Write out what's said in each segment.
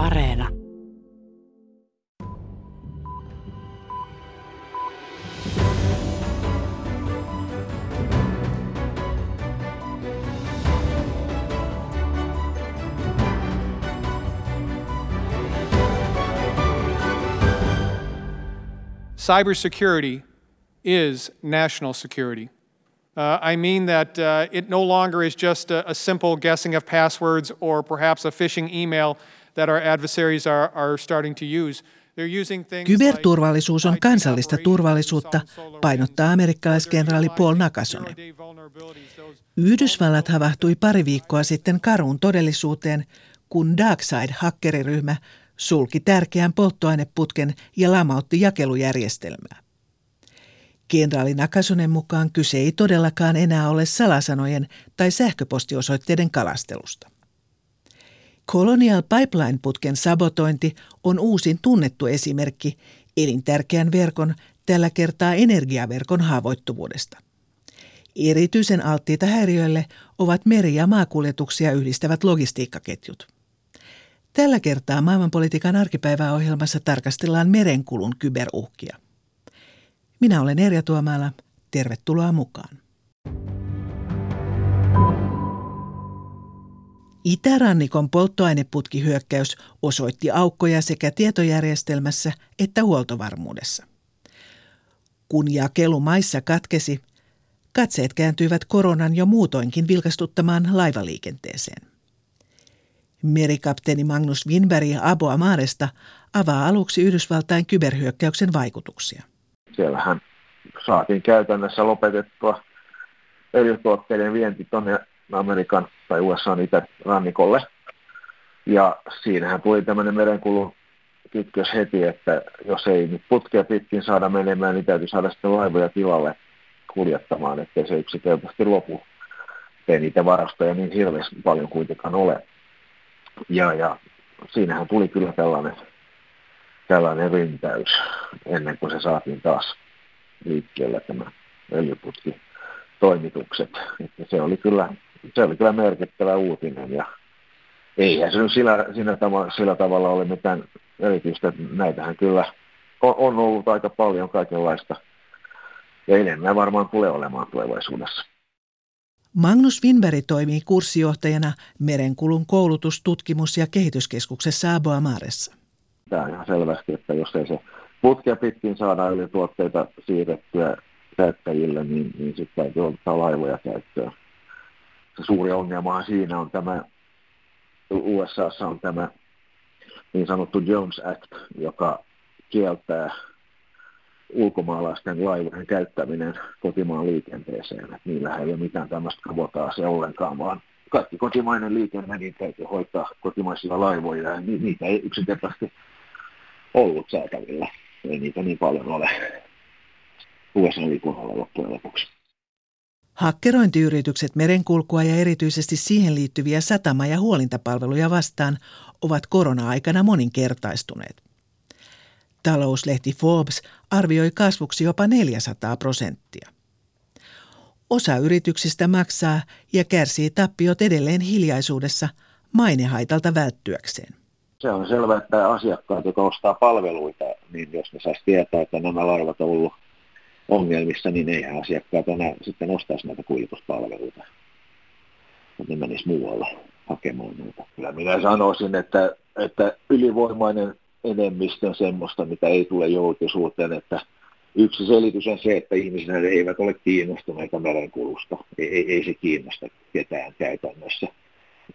Areena. Cybersecurity is national security. Uh, I mean that uh, it no longer is just a, a, simple guessing of passwords or perhaps a phishing email that our adversaries are, are starting to use. Kyberturvallisuus on kansallista turvallisuutta, painottaa amerikkalaiskenraali Paul Nakasonen. Yhdysvallat havahtui pari viikkoa sitten karuun todellisuuteen, kun Darkside-hakkeriryhmä sulki tärkeän polttoaineputken ja lamautti jakelujärjestelmää. Kenraali Nakasonen mukaan kyse ei todellakaan enää ole salasanojen tai sähköpostiosoitteiden kalastelusta. Colonial Pipeline-putken sabotointi on uusin tunnettu esimerkki elintärkeän verkon, tällä kertaa energiaverkon haavoittuvuudesta. Erityisen alttiita häiriöille ovat meri- ja maakuljetuksia yhdistävät logistiikkaketjut. Tällä kertaa maailmanpolitiikan arkipäiväohjelmassa tarkastellaan merenkulun kyberuhkia. Minä olen Erja Tuomala. Tervetuloa mukaan. Itärannikon polttoaineputkihyökkäys osoitti aukkoja sekä tietojärjestelmässä että huoltovarmuudessa. Kun jakelu maissa katkesi, katseet kääntyivät koronan jo muutoinkin vilkastuttamaan laivaliikenteeseen. Merikapteeni Magnus Winberg Aboa Maaresta avaa aluksi Yhdysvaltain kyberhyökkäyksen vaikutuksia. Siellähän saatiin käytännössä lopetettua öljytuotteiden vienti tuonne Amerikan tai USA itärannikolle. Ja siinähän tuli tämmöinen merenkulun kytkös heti, että jos ei nyt putkea pitkin saada menemään, niin täytyy saada sitten laivoja tilalle kuljettamaan, ettei se yksinkertaisesti lopu. Ei niitä varastoja niin hirveästi paljon kuitenkaan ole. Ja, ja siinähän tuli kyllä tällainen, tällainen rintäys ennen kuin se saatiin taas liikkeelle tämä öljyputki toimitukset. Että se oli kyllä se oli kyllä merkittävä uutinen ja eihän se nyt sillä, sillä, tavalla, sillä tavalla ole mitään erityistä. Näitähän kyllä on, on ollut aika paljon kaikenlaista ja enemmän varmaan tulee olemaan tulevaisuudessa. Magnus Winberg toimii kurssijohtajana Merenkulun koulutus-, tutkimus- ja kehityskeskuksessa Aboa Maaressa. Tämä on ihan selvästi, että jos ei se putkea pitkin saada yli tuotteita siirrettyä käyttäjille, niin, niin sitten täytyy ottaa laivoja käyttöön suuri ongelma siinä on tämä, USAssa on tämä niin sanottu Jones Act, joka kieltää ulkomaalaisten laivojen käyttäminen kotimaan liikenteeseen. Että niillä ei ole mitään tämmöistä kabotaasia ollenkaan, vaan kaikki kotimainen liikenne, niin täytyy hoitaa kotimaisilla laivoilla, ja niitä ei yksinkertaisesti ollut saatavilla. Ei niitä niin paljon ole USA-liikunnalla loppujen lopuksi. Hakkerointiyritykset merenkulkua ja erityisesti siihen liittyviä satama- ja huolintapalveluja vastaan ovat korona-aikana moninkertaistuneet. Talouslehti Forbes arvioi kasvuksi jopa 400 prosenttia. Osa yrityksistä maksaa ja kärsii tappiot edelleen hiljaisuudessa mainehaitalta välttyäkseen. Se on selvää, että asiakkaat, jotka ostaa palveluita, niin jos ne saisi tietää, että nämä laivat on ollut ongelmissa, niin eihän asiakkaat enää sitten ostaisi näitä kuljetuspalveluita. Ne menis muualla hakemaan näitä. Kyllä minä sanoisin, että, että ylivoimainen enemmistö on semmoista, mitä ei tule julkisuuteen, että yksi selitys on se, että ihmiset eivät ole kiinnostuneita merenkulusta. Ei, ei, ei se kiinnosta ketään käytännössä.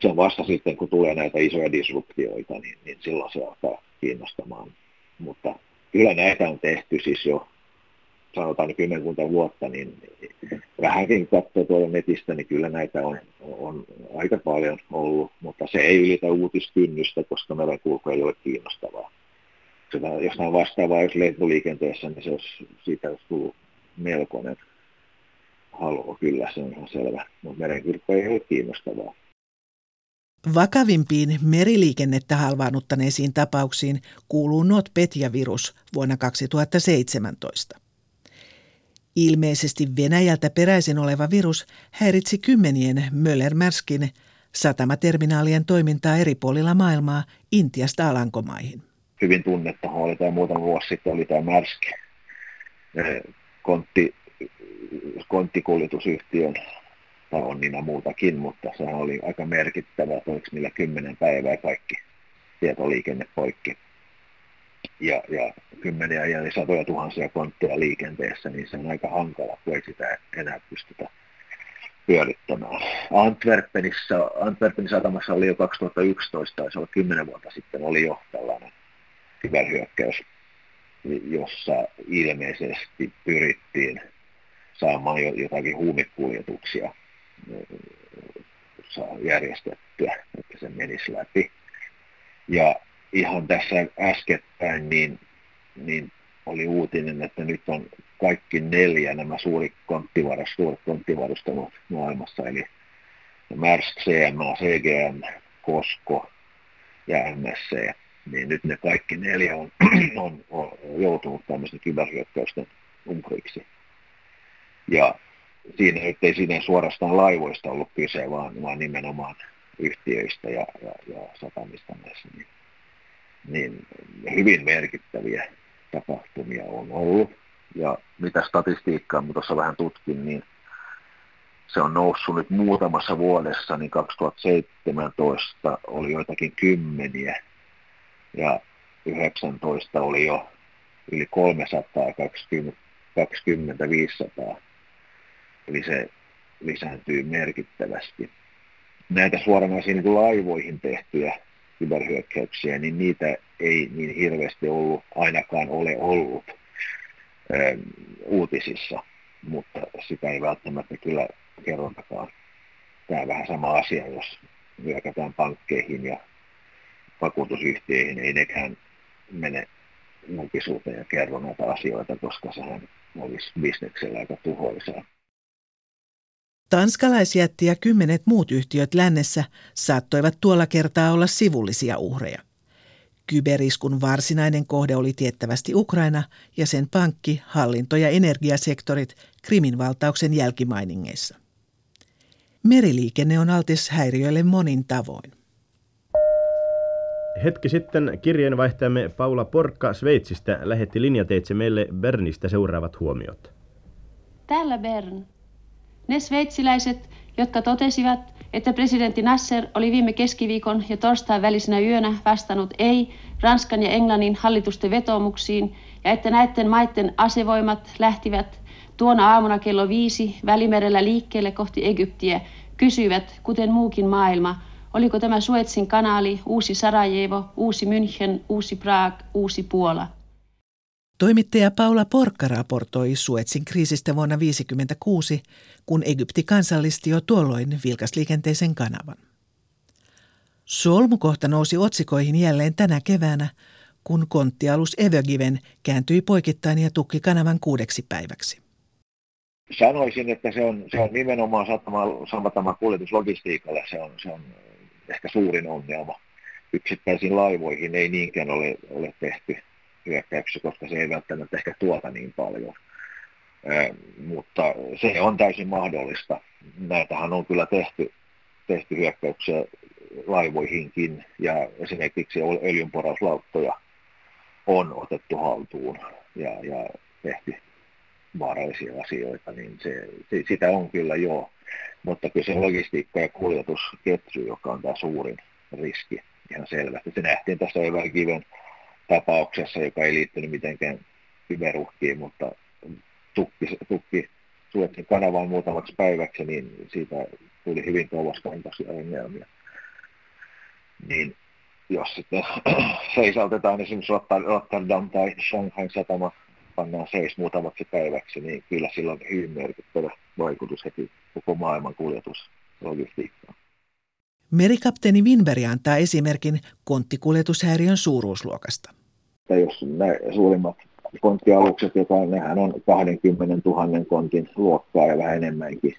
Se on vasta sitten, kun tulee näitä isoja disruptioita, niin, niin silloin se alkaa kiinnostamaan. Mutta kyllä näitä on tehty siis jo sanotaan kymmenkunta vuotta, niin vähänkin katsoo tuolla netistä, niin kyllä näitä on, on aika paljon ollut, mutta se ei ylitä uutiskynnystä, koska merenkulku ei ole kiinnostavaa. Sitä, jos on vastaavaa, jos lentoliikenteessä, niin se olisi, siitä olisi tullut melkoinen halu, kyllä se on ihan selvä, mutta merenkulku ei ole kiinnostavaa. Vakavimpiin meriliikennettä halvaannuttaneisiin tapauksiin kuuluu NotPetya-virus vuonna 2017. Ilmeisesti Venäjältä peräisin oleva virus häiritsi kymmenien Möller-Märskin satamaterminaalien toimintaa eri puolilla maailmaa Intiasta Alankomaihin. Hyvin tunnetta oli tämä muutama vuosi sitten oli tämä Märsk kontti, konttikuljetusyhtiön tai on niin muutakin, mutta se oli aika merkittävä, että oliko niillä kymmenen päivää kaikki tietoliikenne poikki ja, ja kymmeniä ja satoja tuhansia kontteja liikenteessä, niin se on aika hankala, kun ei sitä enää pystytä pyörittämään. Antwerpenissa, Antwerpenin satamassa oli jo 2011, tai se oli 10 vuotta sitten, oli jo tällainen kyberhyökkäys, jossa ilmeisesti pyrittiin saamaan jotakin huumikuljetuksia järjestettyä, että se menisi läpi. Ja ihan tässä äskettäin niin, niin oli uutinen, että nyt on kaikki neljä nämä suuri konttivarus, suuret maailmassa, eli Maersk, CMA, CGM, Kosko ja MSC, niin nyt ne kaikki neljä on, on, on joutunut tämmöisen kyberhyökkäysten umkriksi. Ja siinä nyt ei siinä suorastaan laivoista ollut kyse, vaan, vaan nimenomaan yhtiöistä ja, ja, ja satamista näissä. Niin, niin hyvin merkittäviä tapahtumia on ollut. Ja mitä statistiikkaa mä tuossa vähän tutkin, niin se on noussut nyt muutamassa vuodessa, niin 2017 oli joitakin kymmeniä ja 19 oli jo yli 300, 20, 20 500. Eli se lisääntyy merkittävästi. Näitä suoranaisia niin laivoihin tehtyjä kyberhyökkäyksiä, niin niitä ei niin hirveästi ollut, ainakaan ole ollut ö, uutisissa, mutta sitä ei välttämättä kyllä kerrontakaan. Tämä on vähän sama asia, jos hyökätään pankkeihin ja vakuutusyhtiöihin, ei nekään mene julkisuuteen ja kerro näitä asioita, koska sehän olisi bisneksellä aika tuhoisaa. Tanskalaisjätti ja kymmenet muut yhtiöt lännessä saattoivat tuolla kertaa olla sivullisia uhreja. Kyberiskun varsinainen kohde oli tiettävästi Ukraina ja sen pankki, hallinto- ja energiasektorit Krimin valtauksen jälkimainingeissa. Meriliikenne on altis häiriöille monin tavoin. Hetki sitten kirjeenvaihtajamme Paula Porkka Sveitsistä lähetti linjateitse meille Bernistä seuraavat huomiot. Täällä Bern. Ne sveitsiläiset, jotka totesivat, että presidentti Nasser oli viime keskiviikon ja torstain välisenä yönä vastannut ei Ranskan ja Englannin hallitusten vetoomuksiin ja että näiden maiden asevoimat lähtivät tuona aamuna kello viisi välimerellä liikkeelle kohti Egyptiä, kysyivät, kuten muukin maailma, oliko tämä Suetsin kanaali, uusi Sarajevo, uusi München, uusi Praag, uusi Puola. Toimittaja Paula Porkka raportoi Suetsin kriisistä vuonna 1956, kun Egypti kansallisti jo tuolloin vilkasliikenteisen kanavan. Solmukohta nousi otsikoihin jälleen tänä keväänä, kun konttialus Evergiven kääntyi poikittain ja tukki kanavan kuudeksi päiväksi. Sanoisin, että se on, se on nimenomaan satama, kuljetuslogistiikalle se on, se on ehkä suurin ongelma. Yksittäisiin laivoihin ei niinkään ole, ole tehty hyökkäyksessä, koska se ei välttämättä ehkä tuota niin paljon. Mutta se on täysin mahdollista. Näitähän on kyllä tehty, tehty hyökkäyksiä laivoihinkin ja esimerkiksi öljynporauslauttoja on otettu haltuun ja, ja tehty vaarallisia asioita, niin se, se, sitä on kyllä joo. Mutta kyllä se logistiikka ja kuljetusketju, joka on tämä suurin riski ihan selvästi. Se nähtiin tässä Eväkiven tapauksessa, joka ei liittynyt mitenkään kyberuhkiin, mutta tukki, tukki Suetsin kanavaan muutamaksi päiväksi, niin siitä tuli hyvin kauaskantoisia ongelmia. Niin jos sitten seisautetaan esimerkiksi Rotterdam tai Shanghai satama pannaan seis muutamaksi päiväksi, niin kyllä sillä on hyvin merkittävä vaikutus heti koko maailman kuljetuslogistiikkaan. Merikapteeni Winberg antaa esimerkin konttikuljetushäiriön suuruusluokasta. Tai jos nämä suurimmat konttialukset, joka nehän on 20 000 kontin luokkaa ja vähän enemmänkin,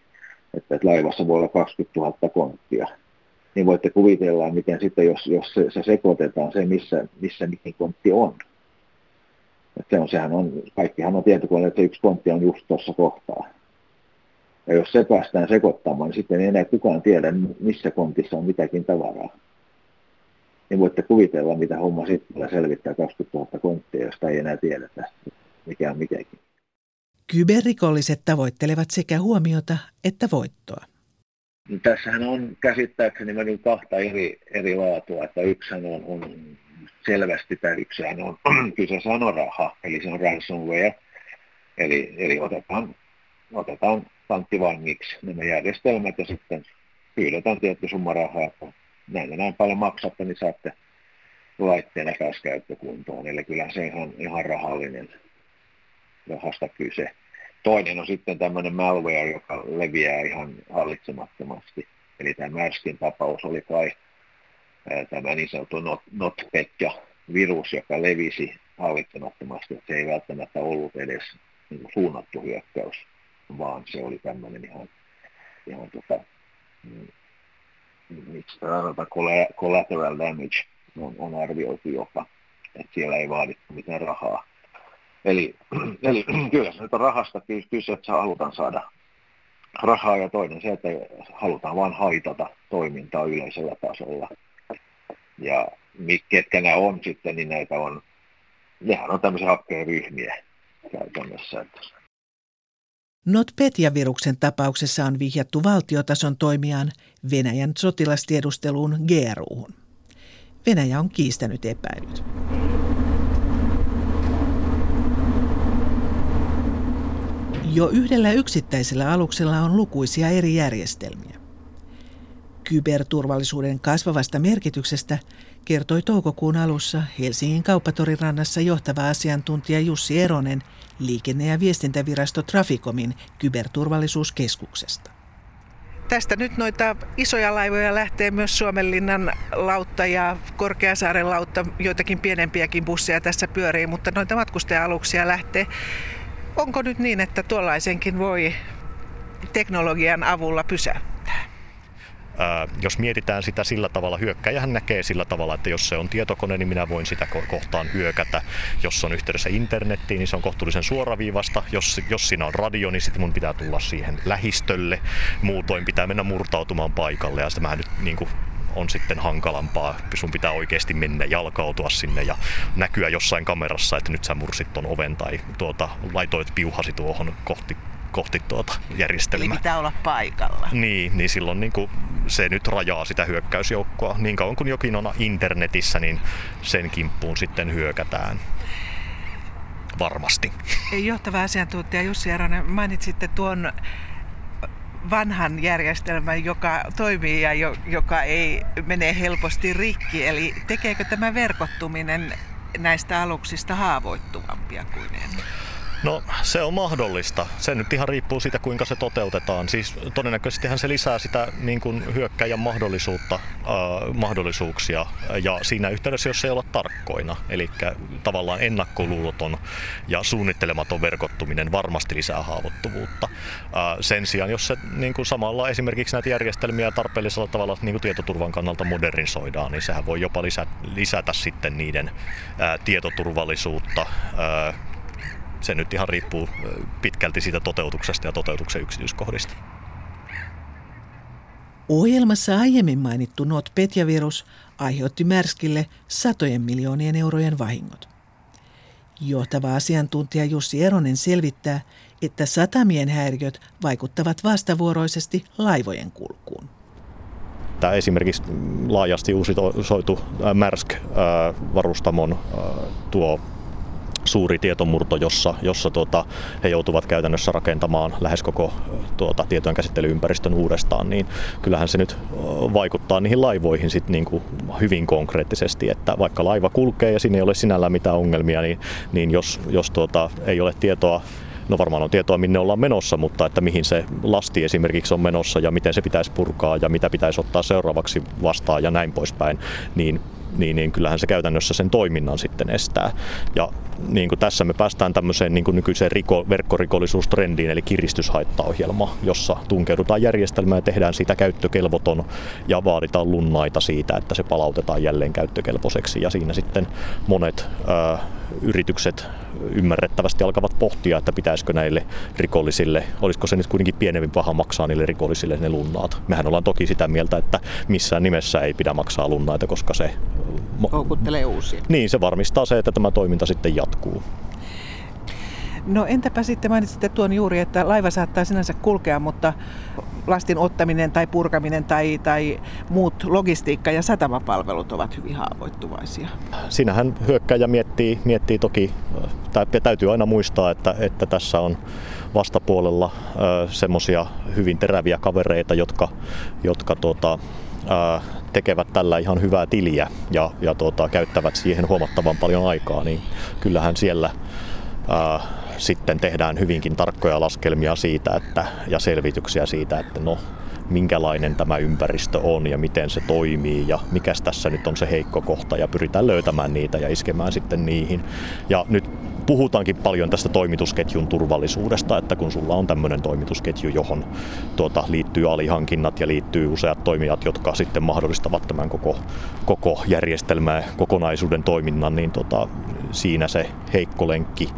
että, laivassa voi olla 20 000 konttia, niin voitte kuvitella, miten sitten, jos, jos se, se sekoitetaan se, missä, missä mikin kontti on. Että se on, sehän on, kaikkihan on tietokoneet, että yksi kontti on just tuossa kohtaa. Ja jos se päästään sekoittamaan, niin sitten ei enää kukaan tiedä, missä kontissa on mitäkin tavaraa. Niin voitte kuvitella, mitä homma sitten selvittää 20 000 konttia, josta ei enää tiedetä, mikä on mikäkin. Kyberrikolliset tavoittelevat sekä huomiota että voittoa. Niin tässähän on käsittääkseni mennyt kahta eri, eri laatua, että yksi on, on selvästi, tai yksihän on, kyseessä on raha, eli se on ransomware, eli, eli otetaan, otetaan panttivangiksi nämä järjestelmät ja sitten pyydetään tietty summa rahaa, että näin ja näin paljon maksatte, niin saatte laitteen käyttökuntoon. Eli kyllä se ihan, ihan rahallinen rahasta kyse. Toinen on sitten tämmöinen malware, joka leviää ihan hallitsemattomasti. Eli tämä Märskin tapaus oli kai tämä niin sanottu not, NotPetya-virus, joka levisi hallitsemattomasti. Se ei välttämättä ollut edes niin suunnattu hyökkäys, vaan se oli tämmöinen ihan, ihan tota, mm, miksi collateral damage on, on arvioitu jopa, että siellä ei vaadittu mitään rahaa. Eli, eli kyllä se nyt on rahasta kyse, että halutaan saada rahaa ja toinen se, että halutaan vain haitata toimintaa yleisellä tasolla. Ja ketkä nämä on sitten, niin näitä on, nehän on tämmöisiä hakkeeryhmiä käytännössä. NotPetya-viruksen tapauksessa on vihjattu valtiotason toimijaan Venäjän sotilastiedusteluun GRUhun. Venäjä on kiistänyt epäilyt. Jo yhdellä yksittäisellä aluksella on lukuisia eri järjestelmiä. Kyberturvallisuuden kasvavasta merkityksestä kertoi toukokuun alussa Helsingin kauppatorin rannassa johtava asiantuntija Jussi Eronen liikenne- ja viestintävirasto Traficomin kyberturvallisuuskeskuksesta. Tästä nyt noita isoja laivoja lähtee myös Suomenlinnan lautta ja Korkeasaaren lautta, joitakin pienempiäkin busseja tässä pyörii, mutta noita matkustaja-aluksia lähtee. Onko nyt niin, että tuollaisenkin voi teknologian avulla pysäyttää? Ää, jos mietitään sitä sillä tavalla, hyökkäjähän näkee sillä tavalla, että jos se on tietokone, niin minä voin sitä kohtaan hyökätä. Jos on yhteydessä internettiin, niin se on kohtuullisen suoraviivasta. Jos, jos siinä on radio, niin sitten mun pitää tulla siihen lähistölle. Muutoin pitää mennä murtautumaan paikalle ja tämä nyt niin kuin on sitten hankalampaa. Sun pitää oikeasti mennä, jalkautua sinne ja näkyä jossain kamerassa, että nyt sä mursit ton oven tai tuota, laitoit piuhasi tuohon kohti kohti tuota järjestelmää. Eli pitää olla paikalla. Niin, niin silloin niin kuin se nyt rajaa sitä hyökkäysjoukkoa. Niin kauan kuin jokin on internetissä, niin sen kimppuun sitten hyökätään varmasti. Johtava asiantuntija Jussi Eronen, mainitsitte tuon vanhan järjestelmän, joka toimii ja jo, joka ei mene helposti rikki. Eli tekeekö tämä verkottuminen näistä aluksista haavoittuvampia kuin ennen? No se on mahdollista. Se nyt ihan riippuu siitä, kuinka se toteutetaan. Siis todennäköisestihän se lisää sitä niin kuin hyökkäjän mahdollisuutta, äh, mahdollisuuksia ja siinä yhteydessä, jos ei olla tarkkoina. Eli tavallaan ennakkoluuloton ja suunnittelematon verkottuminen varmasti lisää haavoittuvuutta. Äh, sen sijaan, jos se niin kuin samalla esimerkiksi näitä järjestelmiä tarpeellisella tavalla niin kuin tietoturvan kannalta modernisoidaan, niin sehän voi jopa lisätä, lisätä sitten niiden äh, tietoturvallisuutta, äh, se nyt ihan riippuu pitkälti siitä toteutuksesta ja toteutuksen yksityiskohdista. Ohjelmassa aiemmin mainittu NotPetya-virus aiheutti Märskille satojen miljoonien eurojen vahingot. Johtava asiantuntija Jussi Eronen selvittää, että satamien häiriöt vaikuttavat vastavuoroisesti laivojen kulkuun. Tämä esimerkiksi laajasti uusisoitu Märsk-varustamon tuo suuri tietomurto, jossa, jossa tuota, he joutuvat käytännössä rakentamaan lähes koko tuota, tietojen käsittelyympäristön uudestaan, niin kyllähän se nyt vaikuttaa niihin laivoihin sit niin kuin hyvin konkreettisesti, että vaikka laiva kulkee ja siinä ei ole sinällään mitään ongelmia, niin, niin jos, jos tuota, ei ole tietoa No varmaan on tietoa, minne ollaan menossa, mutta että mihin se lasti esimerkiksi on menossa ja miten se pitäisi purkaa ja mitä pitäisi ottaa seuraavaksi vastaan ja näin poispäin, niin niin, niin kyllähän se käytännössä sen toiminnan sitten estää. Ja niin kuin tässä me päästään tämmöiseen niin kuin nykyiseen riko, verkkorikollisuustrendiin, eli kiristyshaittaohjelma, jossa tunkeudutaan järjestelmään ja tehdään siitä käyttökelvoton ja vaaditaan lunnaita siitä, että se palautetaan jälleen käyttökelpoiseksi. Ja siinä sitten monet ää, yritykset ymmärrettävästi alkavat pohtia, että pitäisikö näille rikollisille, olisiko se nyt kuitenkin pienempi paha maksaa niille rikollisille ne lunnaat. Mehän ollaan toki sitä mieltä, että missään nimessä ei pidä maksaa lunnaita, koska se... Houkuttelee uusia. Niin, se varmistaa se, että tämä toiminta sitten jatkuu. No entäpä sitten mainitsitte tuon juuri, että laiva saattaa sinänsä kulkea, mutta lastin ottaminen tai purkaminen tai, tai muut logistiikka- ja satamapalvelut ovat hyvin haavoittuvaisia. Siinähän hyökkäjä miettii, miettii toki, tai täytyy aina muistaa, että, että tässä on vastapuolella semmoisia hyvin teräviä kavereita, jotka, jotka tuota, tekevät tällä ihan hyvää tiliä ja, ja tuota, käyttävät siihen huomattavan paljon aikaa, niin kyllähän siellä ää, sitten tehdään hyvinkin tarkkoja laskelmia siitä että, ja selvityksiä siitä, että no minkälainen tämä ympäristö on ja miten se toimii ja mikä tässä nyt on se heikko kohta ja pyritään löytämään niitä ja iskemään sitten niihin. Ja nyt puhutaankin paljon tästä toimitusketjun turvallisuudesta, että kun sulla on tämmöinen toimitusketju, johon tuota, liittyy alihankinnat ja liittyy useat toimijat, jotka sitten mahdollistavat tämän koko, koko järjestelmän kokonaisuuden toiminnan, niin tota, siinä se heikko lenkki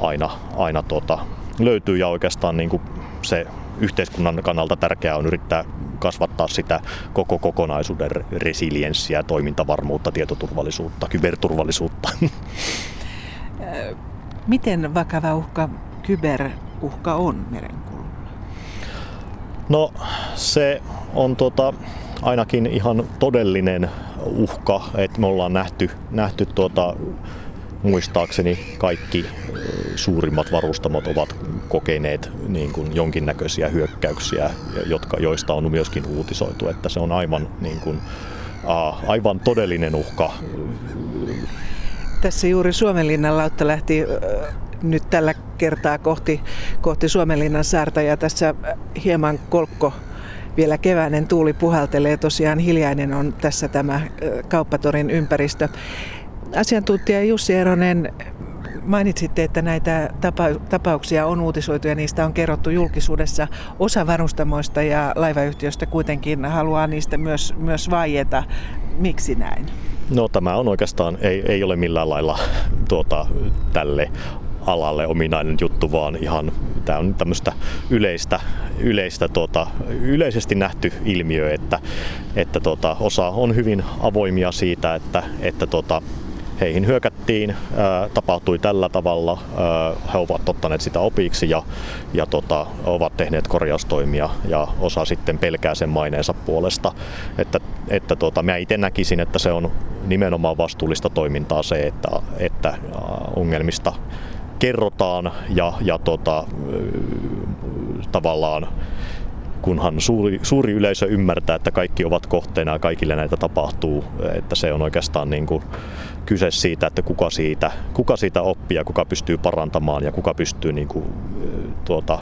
aina, aina tota, löytyy ja oikeastaan niin kuin se yhteiskunnan kannalta tärkeää on yrittää kasvattaa sitä koko kokonaisuuden resilienssiä, toimintavarmuutta, tietoturvallisuutta, kyberturvallisuutta. Miten vakava uhka kyberuhka on merenkululla? No se on tota, ainakin ihan todellinen uhka, että me ollaan nähty, nähty tuota, muistaakseni kaikki suurimmat varustamot ovat kokeneet niin kuin jonkinnäköisiä hyökkäyksiä, jotka, joista on myöskin uutisoitu, että se on aivan, niin kuin, aivan todellinen uhka. Tässä juuri Suomenlinnan lautta lähti nyt tällä kertaa kohti, kohti Suomenlinnan saarta ja tässä hieman kolkko vielä keväinen tuuli puhaltelee. Tosiaan hiljainen on tässä tämä kauppatorin ympäristö. Asiantuntija Jussi Eronen, mainitsitte, että näitä tapauksia on uutisoitu ja niistä on kerrottu julkisuudessa. Osa varustamoista ja laivayhtiöistä kuitenkin haluaa niistä myös, myös vaieta. Miksi näin? No tämä on oikeastaan, ei, ei ole millään lailla tuota, tälle alalle ominainen juttu, vaan ihan tämä on tämmöistä yleistä, yleistä tuota, yleisesti nähty ilmiö, että, että tuota, osa on hyvin avoimia siitä, että, että tuota, heihin hyökättiin, ää, tapahtui tällä tavalla, ää, he ovat ottaneet sitä opiksi ja, ja tota, ovat tehneet korjaustoimia ja osa sitten pelkää sen maineensa puolesta. Että, että tota, mä itse näkisin, että se on nimenomaan vastuullista toimintaa se, että, että ongelmista kerrotaan ja, ja tota, tavallaan kunhan suuri, suuri yleisö ymmärtää, että kaikki ovat kohteena ja kaikille näitä tapahtuu, että se on oikeastaan niin kuin kyse siitä, että kuka siitä, kuka siitä oppii ja kuka pystyy parantamaan ja kuka pystyy niin kuin, tuota,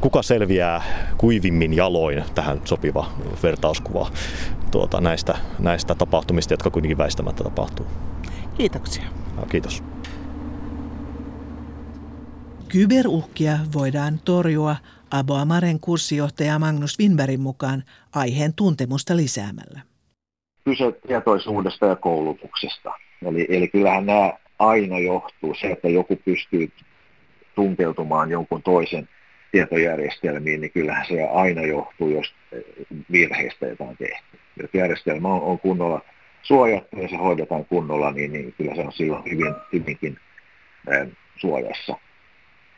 kuka selviää kuivimmin jaloin tähän sopiva vertauskuva tuota, näistä, näistä tapahtumista, jotka kuitenkin väistämättä tapahtuu. Kiitoksia. Ja, kiitos. Kyberuhkia voidaan torjua Aboamaren kurssijohtaja Magnus Winbergin mukaan aiheen tuntemusta lisäämällä. Kyse tietoisuudesta ja koulutuksesta. Eli, eli kyllähän nämä aina johtuu se, että joku pystyy tunkeutumaan jonkun toisen tietojärjestelmiin, niin kyllähän se aina johtuu jos virheistä jotain tehty. Jos järjestelmä on, on kunnolla suojattu ja se hoidetaan kunnolla, niin, niin kyllä se on silloin hyvin, hyvinkin äh, suojassa.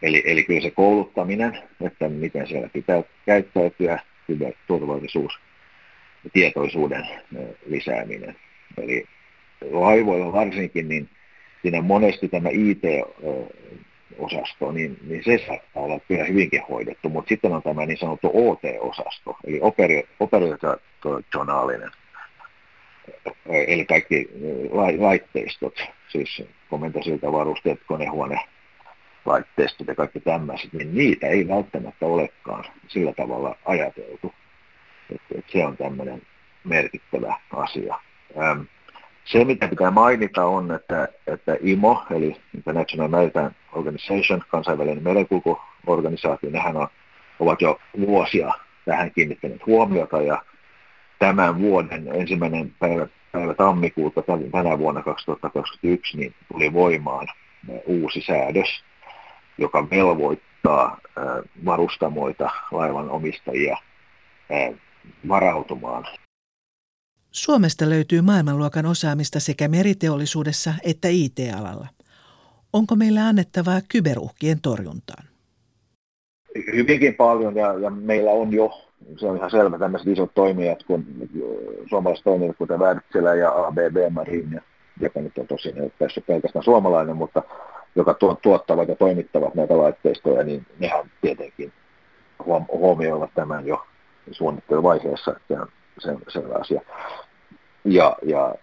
Eli, eli kyllä se kouluttaminen, että miten siellä pitää käyttäytyä, turvallisuus ja tietoisuuden lisääminen. Eli laivoilla varsinkin, niin siinä monesti tämä IT-osasto, niin, niin se saattaa olla kyllä hyvinkin hoidettu, mutta sitten on tämä niin sanottu OT-osasto, eli operationaalinen, eli kaikki laitteistot, siis komentosilta varusteet, konehuone, laitteistot ja kaikki tämmöiset, niin niitä ei välttämättä olekaan sillä tavalla ajateltu. Että, että se on tämmöinen merkittävä asia. Ähm, Se, mitä pitää mainita on, että, että IMO, eli International Maritime Organization, kansainvälinen merenkulkuorganisaatio, nehän on, ovat jo vuosia tähän kiinnittäneet huomiota ja tämän vuoden ensimmäinen päivä, päivä tammikuuta tänä vuonna 2021 niin tuli voimaan uusi säädös, joka velvoittaa varustamoita, laivan omistajia varautumaan. Suomesta löytyy maailmanluokan osaamista sekä meriteollisuudessa että IT-alalla. Onko meillä annettavaa kyberuhkien torjuntaan? Hyvinkin paljon ja, ja meillä on jo, se on ihan selvä, tämmöiset isot toimijat, kun suomalaiset toimijat, kuten Wärtsilä ja ABB Marine, joka nyt on tosin tässä pelkästään suomalainen, mutta joka tuottavat ja toimittavat näitä laitteistoja, niin nehän tietenkin huomioivat tämän jo suunnitteluvaiheessa, että se on, se on selvä asia. Ja, ja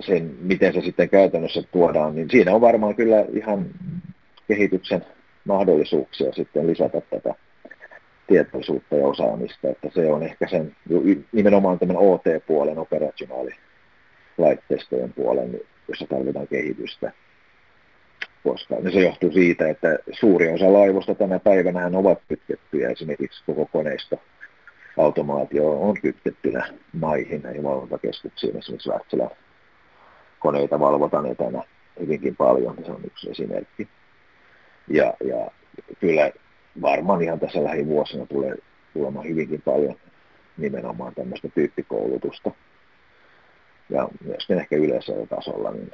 sen, miten se sitten käytännössä tuodaan, niin siinä on varmaan kyllä ihan kehityksen mahdollisuuksia sitten lisätä tätä tietoisuutta ja osaamista, että se on ehkä sen nimenomaan tämän OT-puolen, operationaali laitteistojen puolen, jossa tarvitaan kehitystä. Koska niin se johtuu siitä, että suuri osa laivoista tänä päivänä ovat kytkettyjä esimerkiksi koko koneisto automaatio on kytkettynä maihin ja valvontakeskuksiin. Esimerkiksi Wärtsilän koneita valvotaan etänä hyvinkin paljon, se on yksi esimerkki. Ja, ja kyllä varmaan ihan tässä lähivuosina tulee tulemaan hyvinkin paljon nimenomaan tämmöistä tyyppikoulutusta. Ja myöskin ehkä yleisellä tasolla, niin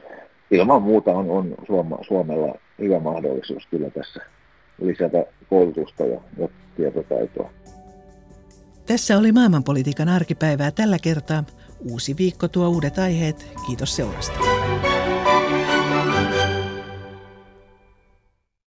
ilman muuta on, on Suoma, Suomella hyvä mahdollisuus kyllä tässä lisätä koulutusta ja, ja tietotaitoa. Tässä oli maailmanpolitiikan arkipäivää tällä kertaa. Uusi viikko tuo uudet aiheet. Kiitos seurasta.